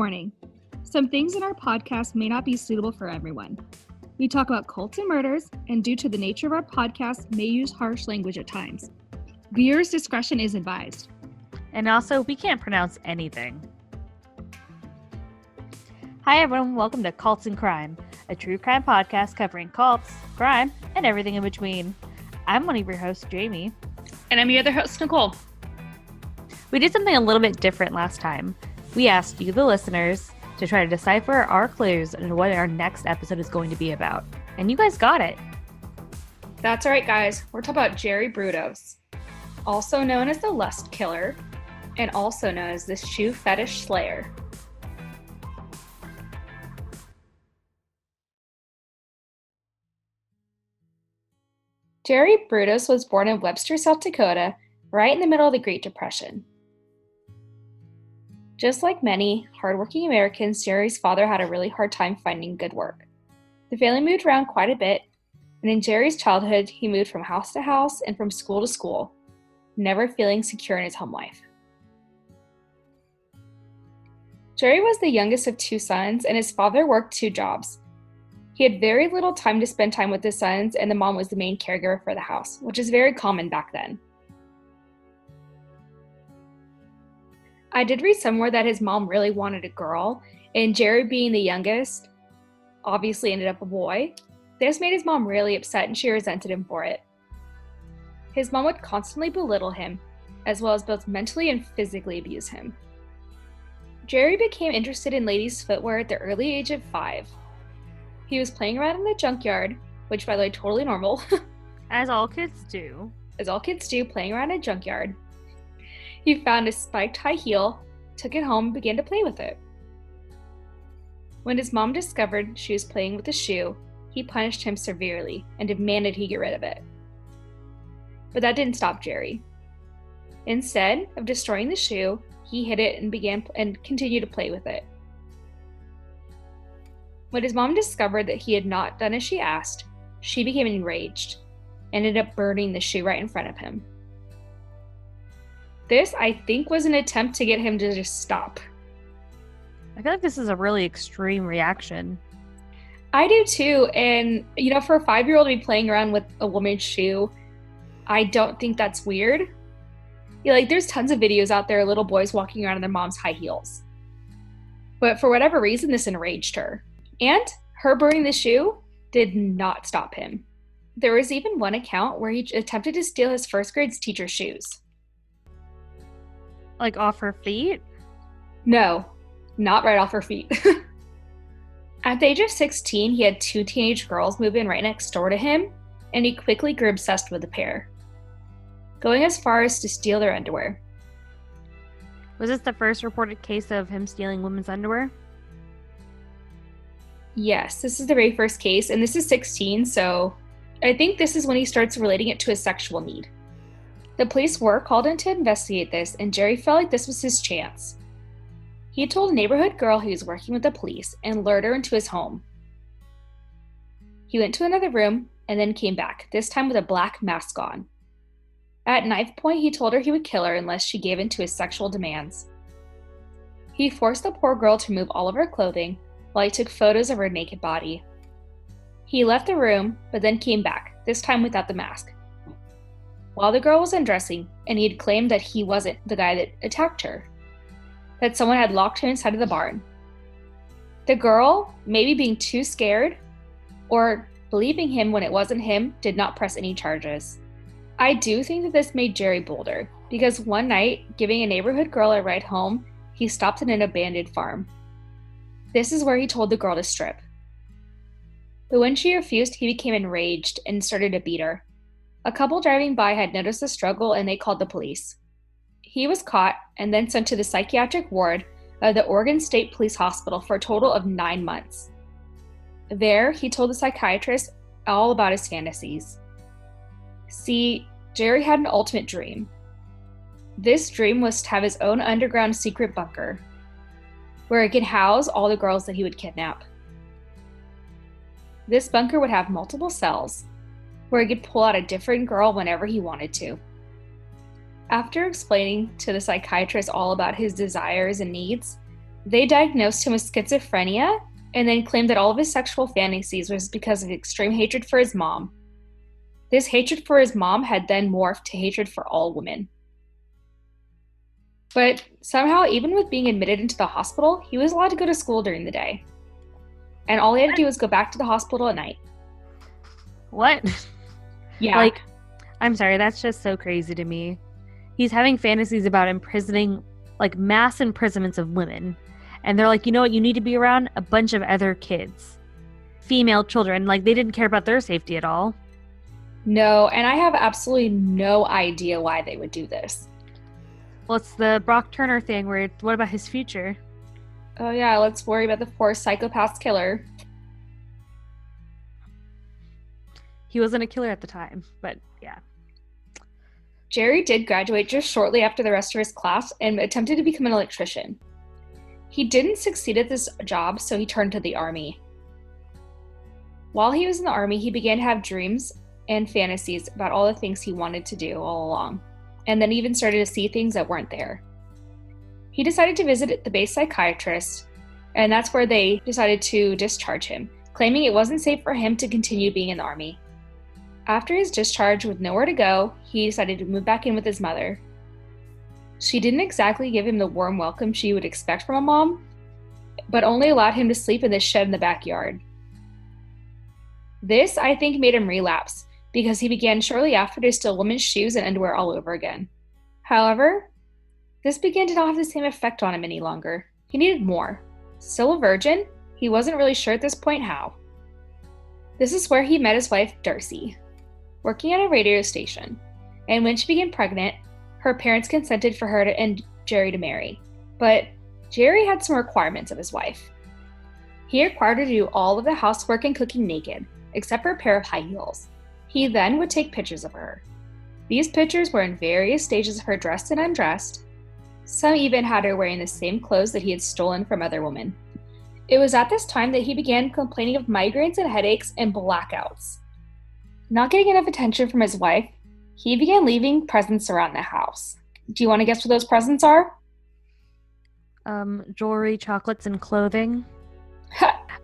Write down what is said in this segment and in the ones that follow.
Warning Some things in our podcast may not be suitable for everyone. We talk about cults and murders, and due to the nature of our podcast, may use harsh language at times. Viewers' discretion is advised. And also, we can't pronounce anything. Hi, everyone. Welcome to Cults and Crime, a true crime podcast covering cults, crime, and everything in between. I'm one of your hosts, Jamie. And I'm your other host, Nicole. We did something a little bit different last time. We asked you, the listeners, to try to decipher our clues and what our next episode is going to be about. And you guys got it. That's right, guys. We're talking about Jerry Brudos, also known as the Lust Killer, and also known as the Shoe Fetish Slayer. Jerry Brudos was born in Webster, South Dakota, right in the middle of the Great Depression. Just like many hardworking Americans, Jerry's father had a really hard time finding good work. The family moved around quite a bit, and in Jerry's childhood, he moved from house to house and from school to school, never feeling secure in his home life. Jerry was the youngest of two sons, and his father worked two jobs. He had very little time to spend time with his sons, and the mom was the main caregiver for the house, which is very common back then. I did read somewhere that his mom really wanted a girl, and Jerry, being the youngest, obviously ended up a boy. This made his mom really upset and she resented him for it. His mom would constantly belittle him, as well as both mentally and physically abuse him. Jerry became interested in ladies' footwear at the early age of five. He was playing around in the junkyard, which, by the way, totally normal. As all kids do. As all kids do, playing around in a junkyard. He found a spiked high heel, took it home, and began to play with it. When his mom discovered she was playing with the shoe, he punished him severely and demanded he get rid of it. But that didn't stop Jerry. Instead of destroying the shoe, he hid it and began and continued to play with it. When his mom discovered that he had not done as she asked, she became enraged and ended up burning the shoe right in front of him. This, I think, was an attempt to get him to just stop. I feel like this is a really extreme reaction. I do too. And, you know, for a five year old to be playing around with a woman's shoe, I don't think that's weird. Yeah, like, there's tons of videos out there, of little boys walking around in their mom's high heels. But for whatever reason, this enraged her. And her burning the shoe did not stop him. There was even one account where he attempted to steal his first grade's teacher's shoes. Like off her feet? No, not right off her feet. At the age of 16, he had two teenage girls move in right next door to him, and he quickly grew obsessed with the pair, going as far as to steal their underwear. Was this the first reported case of him stealing women's underwear? Yes, this is the very first case, and this is 16, so I think this is when he starts relating it to a sexual need. The police were called in to investigate this, and Jerry felt like this was his chance. He told a neighborhood girl he was working with the police and lured her into his home. He went to another room and then came back, this time with a black mask on. At knife point, he told her he would kill her unless she gave in to his sexual demands. He forced the poor girl to remove all of her clothing while he took photos of her naked body. He left the room, but then came back, this time without the mask while the girl was undressing, and he had claimed that he wasn't the guy that attacked her, that someone had locked him inside of the barn. The girl, maybe being too scared or believing him when it wasn't him, did not press any charges. I do think that this made Jerry bolder because one night, giving a neighborhood girl a ride home, he stopped at an abandoned farm. This is where he told the girl to strip. But when she refused, he became enraged and started to beat her. A couple driving by had noticed the struggle and they called the police. He was caught and then sent to the psychiatric ward of the Oregon State Police Hospital for a total of nine months. There, he told the psychiatrist all about his fantasies. See, Jerry had an ultimate dream. This dream was to have his own underground secret bunker, where he could house all the girls that he would kidnap. This bunker would have multiple cells, where he could pull out a different girl whenever he wanted to. After explaining to the psychiatrist all about his desires and needs, They diagnosed him with schizophrenia and then claimed that all of his sexual fantasies was because of extreme hatred for his mom. This hatred for his mom had then morphed to hatred for all women. But somehow, even with being admitted into the hospital, he was allowed to go to school during the day. And all he had to do was go back to the hospital at night. What? Yeah. Like, I'm sorry, that's just so crazy to me. He's having fantasies about imprisoning, like, mass imprisonments of women. And they're like, you know what? You need to be around a bunch of other kids, female children. Like, they didn't care about their safety at all. no, and I have absolutely no idea why they would do this. Well, it's the Brock Turner thing where, what about his future? Oh, yeah, let's worry about the poor psychopath killer. He wasn't a killer at the time, but yeah. Jerry did graduate just shortly after the rest of his class and attempted to become an electrician. He didn't succeed at this job, so he turned to the army. While he was in the army, he began to have dreams and fantasies about all the things he wanted to do all along, and then even started to see things that weren't there. He decided to visit the base psychiatrist, and that's where they decided to discharge him, claiming it wasn't safe for him to continue being in the army. After his discharge with nowhere to go, he decided to move back in with his mother. She didn't exactly give him the warm welcome she would expect from a mom, but only allowed him to sleep in the shed in the backyard. This, I think, made him relapse because he began shortly after to steal women's shoes and underwear all over again. However, this began to not have the same effect on him any longer. He needed more. Still a virgin, he wasn't really sure at this point how. This is where he met his wife, Darcy, working at a radio station. And when she became pregnant, her parents consented for her to, and Jerry to marry. But Jerry had some requirements of his wife. He required her to do all of the housework and cooking naked, except for a pair of high heels. He then would take pictures of her. These pictures were in various stages of her dressed and undressed. Some even had her wearing the same clothes that he had stolen from other women. It was at this time that he began complaining of migraines and headaches and blackouts. Not getting enough attention from his wife, he began leaving presents around the house. Do you want to guess what those presents are? Um, jewelry, chocolates, and clothing.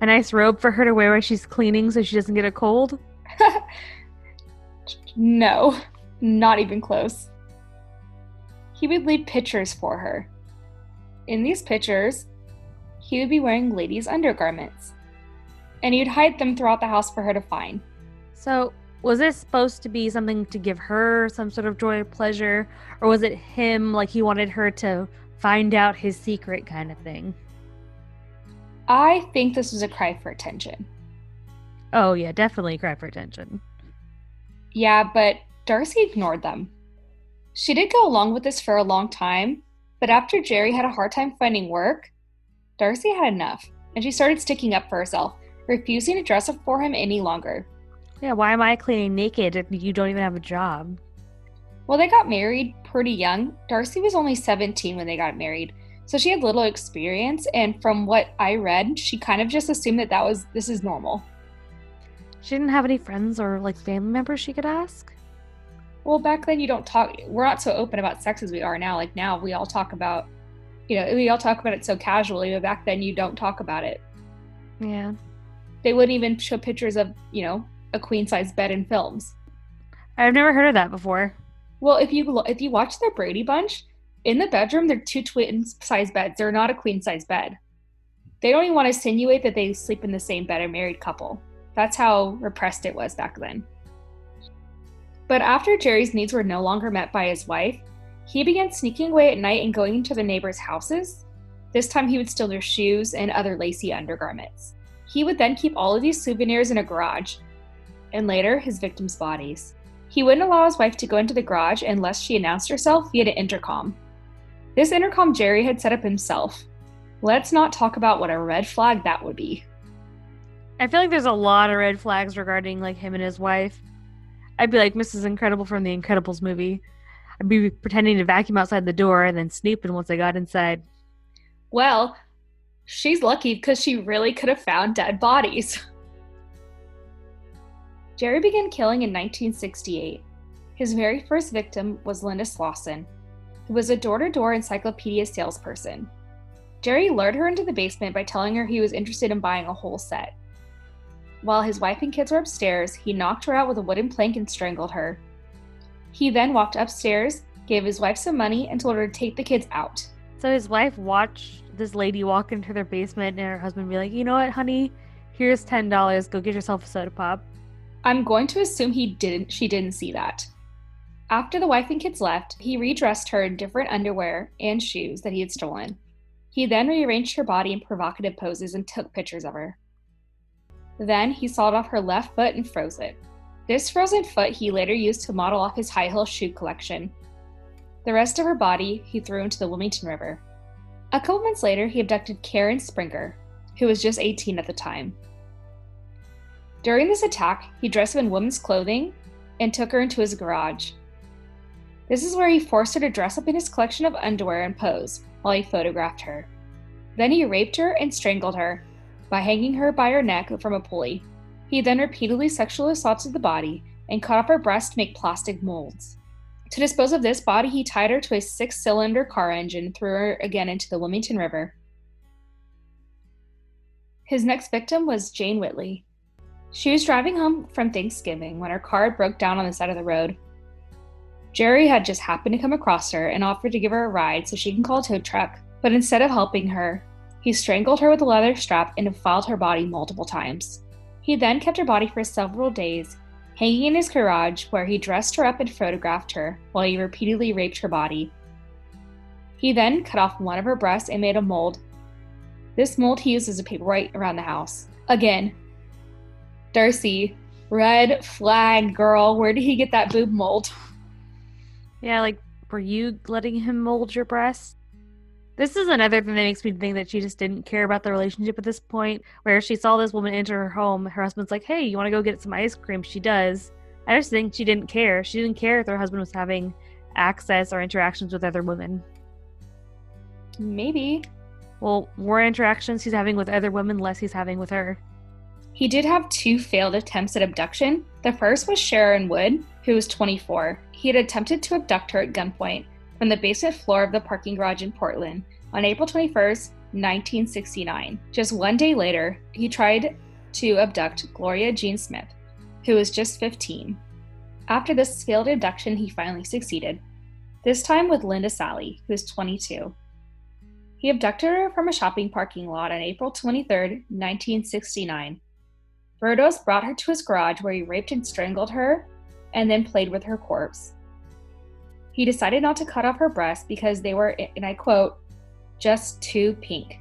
A nice robe for her to wear while she's cleaning so she doesn't get a cold. no, not even close. He would leave pictures for her. In these pictures, he would be wearing ladies' undergarments, and he would hide them throughout the house for her to find. So, was this supposed to be something to give her some sort of joy or pleasure? Or was it him, like he wanted her to find out his secret kind of thing? I think this was a cry for attention. Oh, yeah, definitely cry for attention. Yeah, but Darcy ignored them. She did go along with this for a long time, but after Jerry had a hard time finding work, Darcy had enough, and she started sticking up for herself, refusing to dress up for him any longer. Yeah, why am I cleaning naked if you don't even have a job? Well, they got married pretty young. Darcy was only 17 when they got married, so she had little experience, and from what I read, she kind of just assumed that that was this is normal. She didn't have any friends or like family members she could ask? Well, back then you don't talk. We're not so open about sex as we are now. Like now, we all talk about, you know, we all talk about it so casually. But back then, you don't talk about it. Yeah. They wouldn't even show pictures of, you know, a queen size bed in films. I've never heard of that before. Well, if you if you watch the Brady Bunch, in the bedroom they're two twin size beds. They're not a queen size bed. They don't even want to insinuate that they sleep in the same bed, a married couple. That's how repressed it was back then. But after Jerry's needs were no longer met by his wife, he began sneaking away at night and going into the neighbors' houses. This time he would steal their shoes and other lacy undergarments. He would then keep all of these souvenirs in a garage, and later his victims' bodies. He wouldn't allow his wife to go into the garage unless she announced herself via an intercom. This intercom Jerry had set up himself. Let's not talk about what a red flag that would be. I feel like there's a lot of red flags regarding like him and his wife. I'd be like Mrs. Incredible from the Incredibles movie. I'd be pretending to vacuum outside the door and then snooping once I got inside. Well, she's lucky because she really could have found dead bodies. Jerry began killing in 1968. His very first victim was Linda Slawson, who was a door to door encyclopedia salesperson. Jerry lured her into the basement by telling her he was interested in buying a whole set. While his wife and kids were upstairs, he knocked her out with a wooden plank and strangled her. He then walked upstairs, gave his wife some money, and told her to take the kids out. So his wife watched this lady walk into their basement and her husband be like, you know what, honey? Here's ten dollars. Go get yourself a soda pop. I'm going to assume he didn't she didn't see that. After the wife and kids left, he redressed her in different underwear and shoes that he had stolen. He then rearranged her body in provocative poses and took pictures of her. Then he sawed off her left foot and froze it. This frozen foot he later used to model off his high heel shoe collection. The rest of her body he threw into the Willamette River. A couple months later, he abducted Karen Sprinker, who was just 18 at the time. During this attack, he dressed her in woman's clothing and took her into his garage. This is where he forced her to dress up in his collection of underwear and pose while he photographed her. Then he raped her and strangled her by hanging her by her neck from a pulley. He then repeatedly sexually assaulted the body and cut off her breast to make plastic molds. To dispose of this body, he tied her to a six cylinder car engine and threw her again into the Willamette River. His next victim was Jane Whitney. She was driving home from Thanksgiving when her car broke down on the side of the road. Jerry had just happened to come across her and offered to give her a ride so she can call a tow truck, but instead of helping her, he strangled her with a leather strap and defiled her body multiple times. He then kept her body for several days, hanging in his garage where he dressed her up and photographed her while he repeatedly raped her body. He then cut off one of her breasts and made a mold. This mold he used as a paperweight around the house. Again, Darcy, red flag girl, where did he get that boob mold? Yeah, like, were you letting him mold your breasts? This is another thing that makes me think that she just didn't care about the relationship at this point, where she saw this woman enter her home. Her husband's like, hey, you want to go get some ice cream? She does. I just think she didn't care. She didn't care if her husband was having access or interactions with other women. Maybe. Well, more interactions he's having with other women, less he's having with her. He did have two failed attempts at abduction. The first was Sharon Wood, who was 24. He had attempted to abduct her at gunpoint from the basement floor of the parking garage in Portland on April 21st, 1969. Just one day later, he tried to abduct Gloria Gene Smith, who was just 15. After this failed abduction, he finally succeeded, this time with Linda Salee, who was 22. He abducted her from a shopping parking lot on April 23, 1969. Brudos brought her to his garage where he raped and strangled her and then played with her corpse. He decided not to cut off her breasts because they were, and I quote, just too pink.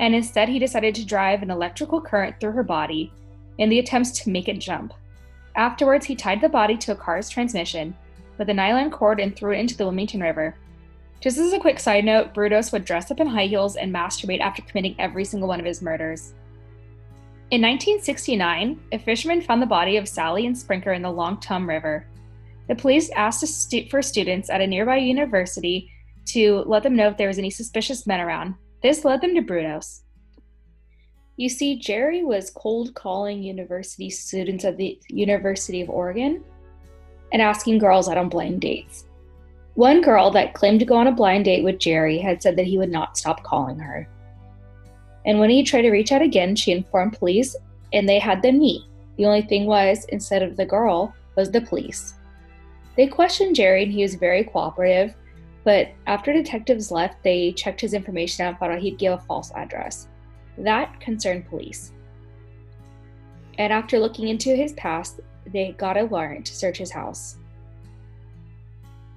And instead, he decided to drive an electrical current through her body in the attempts to make it jump. Afterwards, he tied the body to a car's transmission with a nylon cord and threw it into the Willamette River. Just as a quick side note, Brudos would dress up in high heels and masturbate after committing every single one of his murders. In 1969, a fisherman found the body of Salee and Sprinker in the Long Tom River. The police asked stu- for students at a nearby university to let them know if there was any suspicious men around. This led them to Brudos. You see, Jerry was cold calling university students at the University of Oregon and asking girls out on blind dates. One girl that claimed to go on a blind date with Jerry had said that he would not stop calling her. And when he tried to reach out again, she informed police and they had them meet. The only thing was, instead of the girl, was the police. They questioned Jerry and he was very cooperative, but after detectives left, they checked his information and found out he'd give a false address. That concerned police. And after looking into his past, they got a warrant to search his house.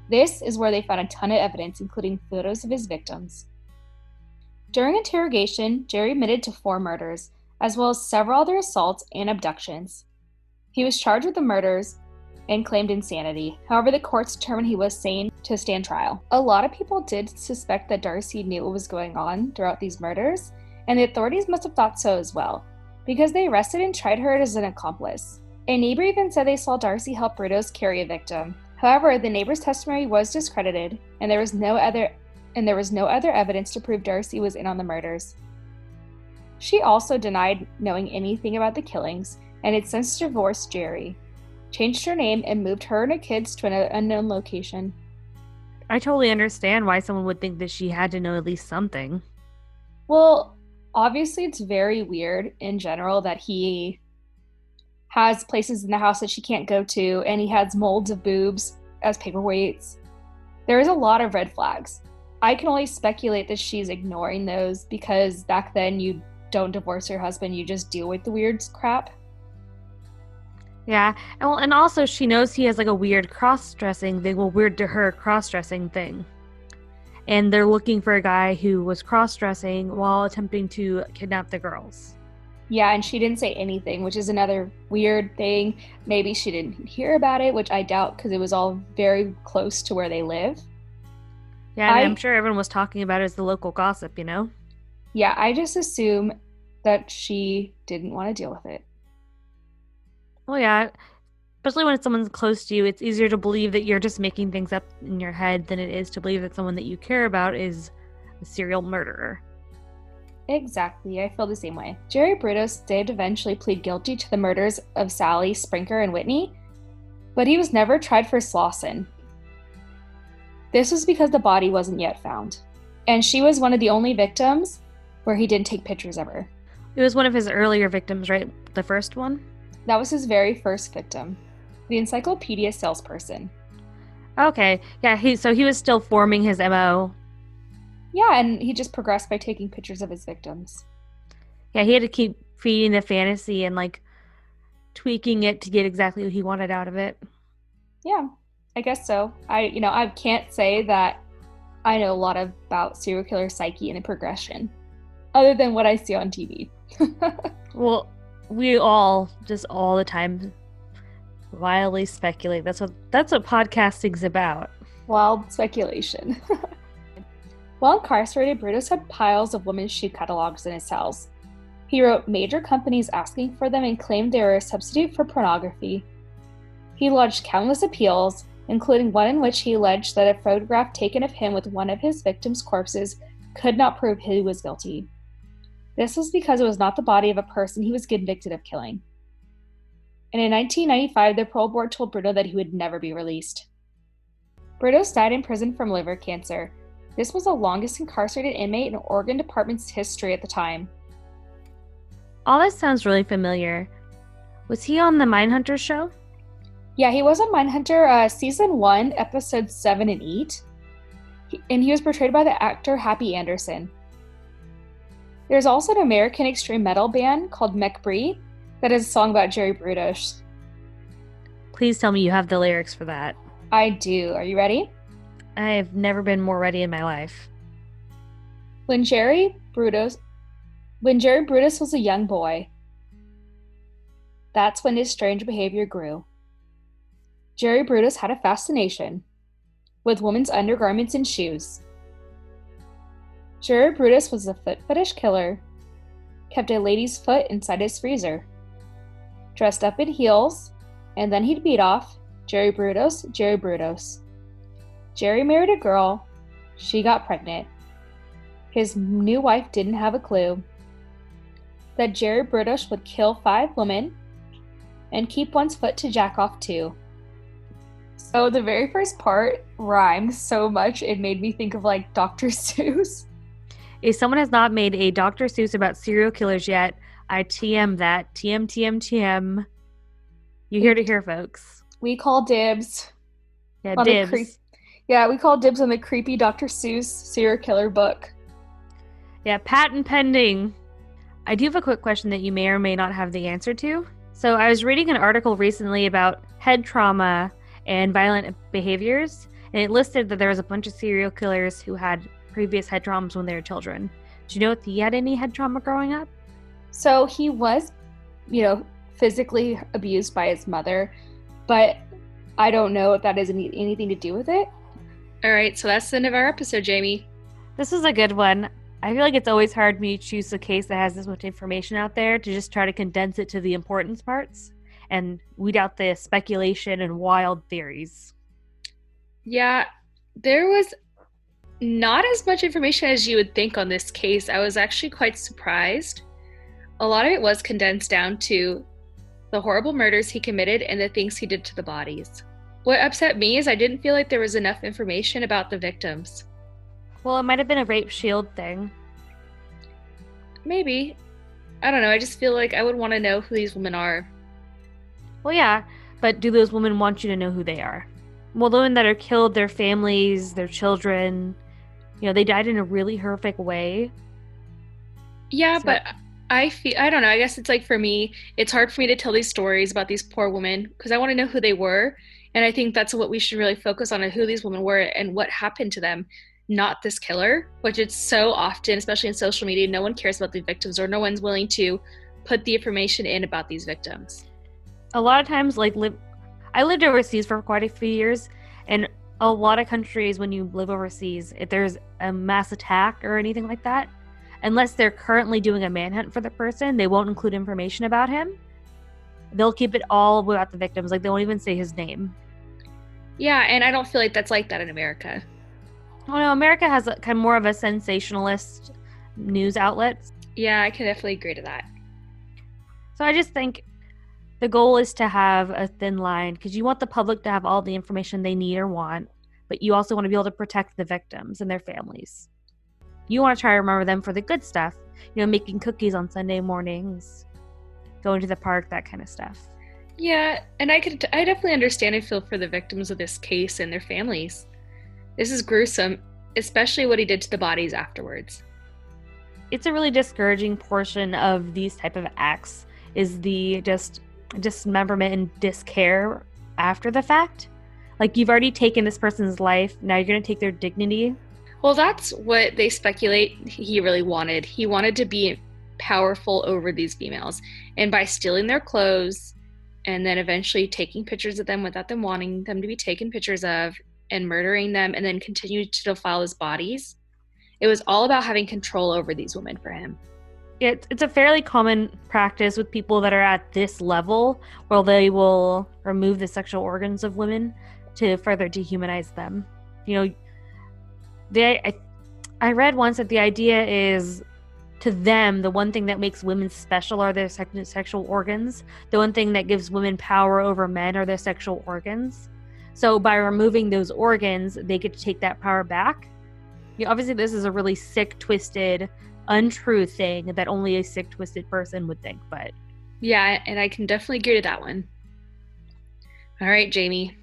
This is where they found a ton of evidence, including photos of his victims. During interrogation, Jerry admitted to four murders, as well as several other assaults and abductions. He was charged with the murders and claimed insanity. However, the courts determined he was sane to stand trial. A lot of people did suspect that Darcy knew what was going on throughout these murders, and the authorities must have thought so as well, because they arrested and tried her as an accomplice. A neighbor even said they saw Darcy help Brudos carry a victim. However, the neighbor's testimony was discredited, and there was no other and there was no other evidence to prove Darcy was in on the murders. She also denied knowing anything about the killings and had since divorced Jerry changed her name, and moved her and her kids to an unknown location. I totally understand why someone would think that she had to know at least something. Well, obviously, it's very weird in general that he has places in the house that she can't go to, and he has molds of boobs as paperweights. There is a lot of red flags. I can only speculate that she's ignoring those because back then you don't divorce your husband, you just deal with the weird crap. Yeah, and well, and also she knows he has like a weird cross-dressing thing, well, weird to her cross-dressing thing, and they're looking for a guy who was cross-dressing while attempting to kidnap the girls. Yeah, and she didn't say anything, which is another weird thing. Maybe she didn't hear about it, which I doubt because it was all very close to where they live. Yeah, I, am sure everyone was talking about it as the local gossip, you know? Yeah, I just assume that she didn't want to deal with it. Well, yeah, especially when it's someone close to you, it's easier to believe that you're just making things up in your head than it is to believe that someone that you care about is a serial murderer. Exactly, I feel the same way. Jerry Brudos did eventually plead guilty to the murders of Salee, Sprinker, and Whitney, but he was never tried for Slawson. This was because the body wasn't yet found, and she was one of the only victims where he didn't take pictures of her. It was one of his earlier victims, right? The first one? That was his very first victim, the encyclopedia salesperson. Okay, yeah, he so he was still forming his MO yeah, and he just progressed by taking pictures of his victims. Yeah, he had to keep feeding the fantasy and like tweaking it to get exactly what he wanted out of it. Yeah, I guess so. I, you know, I can't say that I know a lot about serial killer psyche and the progression, other than what I see on TV. well, we all just all the time wildly speculate. That's what that's what podcasting's about. Wild speculation. While incarcerated, Brudos had piles of women's shoe catalogs in his cells. He wrote major companies asking for them and claimed they were a substitute for pornography. He lodged countless appeals, including one in which he alleged that a photograph taken of him with one of his victims' corpses could not prove he was guilty. This was because it was not the body of a person he was convicted of killing. And in 1995, the parole board told Bruno that he would never be released. Brudos died in prison from liver cancer, this was the longest incarcerated inmate in Oregon Department's history at the time. All this sounds really familiar. Was he on the Mindhunter show? Yeah, he was on Mindhunter uh, season one, episodes seven and eight. He, and he was portrayed by the actor Happy Anderson. There's also an American extreme metal band called Macabre that has a song about Jerry Brudos. Please tell me you have the lyrics for that. I do. Are you ready? I've never been more ready in my life. When Jerry Brudos when Jerry Brudos was a young boy, that's when his strange behavior grew. Jerry Brudos had a fascination with women's undergarments and shoes. Jerry Brudos was a foot fetish killer, kept a lady's foot inside his freezer, dressed up in heels, and then he'd beat off Jerry Brudos, Jerry Brudos. Jerry married a girl. She got pregnant. His new wife didn't have a clue that Jerry Brudos would kill five women and keep one's foot to jack off too. So the very first part rhymed so much it made me think of like Dr. Seuss. If someone has not made a Dr. Seuss about serial killers yet, I TM that. TM, TM, TM. You hear to hear, folks. We call dibs. Yeah, dibs. Yeah, we call dibs on the creepy Dr. Seuss serial killer book. Yeah, patent pending. I do have a quick question that you may or may not have the answer to. So, I was reading an article recently about head trauma and violent behaviors, and it listed that there was a bunch of serial killers who had previous head traumas when they were children. Do you know if he had any head trauma growing up? So, he was, you know, physically abused by his mother, but I don't know if that has any, anything to do with it. All right, so that's the end of our episode, Jamie. This was a good one. I feel like it's always hard for me to choose a case that has this much information out there to just try to condense it to the importance parts and weed out the speculation and wild theories. Yeah, there was not as much information as you would think on this case. I was actually quite surprised. A lot of it was condensed down to the horrible murders he committed and the things he did to the bodies. What upset me is I didn't feel like there was enough information about the victims. Well, it might have been a rape shield thing. maybe. I don't know. I just feel like I would want to know who these women are. Well, yeah, but do those women want you to know who they are? Well, the women that are killed, their families, their children, you know, they died in a really horrific way. Yeah, So- but I feel I don't know. I guess it's like for me, it's hard for me to tell these stories about these poor women because I want to know who they were, and I think that's what we should really focus on: who these women were and what happened to them, not this killer. Which it's so often, especially in social media, no one cares about the victims or no one's willing to put the information in about these victims. A lot of times like live i lived overseas for quite a few years and a lot of countries when you live overseas if there's a mass attack or anything like that unless they're currently doing a manhunt for the person they won't include information about him they'll keep it all about the victims like they won't even say his name Yeah, and I don't feel like that's like that in America. oh no america has a, kind of more of a sensationalist news outlet Yeah, I can definitely agree to that. So I just think the goal is to have a thin line because you want the public to have all the information they need or want, but you also want to be able to protect the victims and their families. You want to try to remember them for the good stuff, you know, making cookies on Sunday mornings, going to the park, that kind of stuff. Yeah, and I could I definitely understand and feel for the victims of this case and their families. This is gruesome, especially what he did to the bodies afterwards. It's a really discouraging portion of these type of acts is the just dismemberment and discare after the fact. Like you've already taken this person's life, now you're going to take their dignity Well, that's what they speculate he really wanted. He wanted to be powerful over these females, and by stealing their clothes and then eventually taking pictures of them without them wanting them to be taken pictures of and murdering them and then continue to defile his bodies. It was all about having control over these women for him. It, it's a fairly common practice with people that are at this level where they will remove the sexual organs of women to further dehumanize them. You know they I, I read once that the idea is to them the one thing that makes women special are their sex- sexual organs. The one thing that gives women power over men are their sexual organs. So by removing those organs they get to take that power back. You know, obviously this is a really sick twisted untrue thing that only a sick twisted person would think but Yeah, and I can definitely agree to that one. All right, Jamie.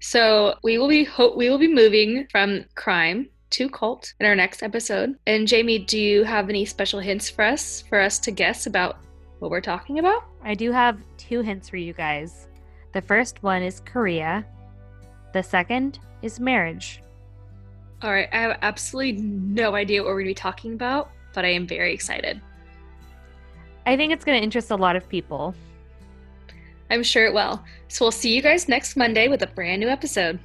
So we will be ho- we will be moving from crime to cult in our next episode. And Jamie, do you have any special hints for us for us to guess about what we're talking about? i do have two hints for you guys the first one is korea the second is marriage All right, I have absolutely no idea what we're going to be talking about, but I am very excited. i think it's going to interest a lot of people I'm sure it will. So we'll see you guys next Monday with a brand new episode.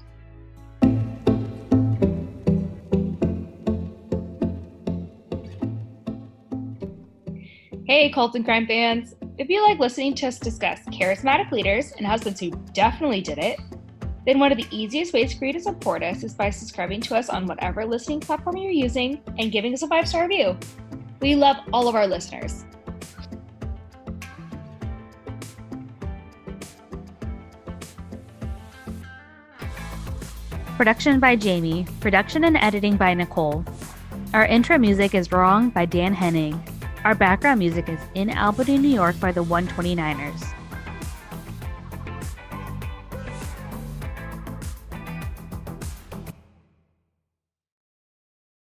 Hey, Cult and Crime fans! If you like listening to us discuss charismatic leaders and husbands who definitely did it, then one of the easiest ways for you to support us is by subscribing to us on whatever listening platform you're using and giving us a five star review. We love all of our listeners. Production by Jamie. Production and editing by Nicole. Our intro music is Wrong by Dan Henning. Our background music is In Albany, New York by the 129ers.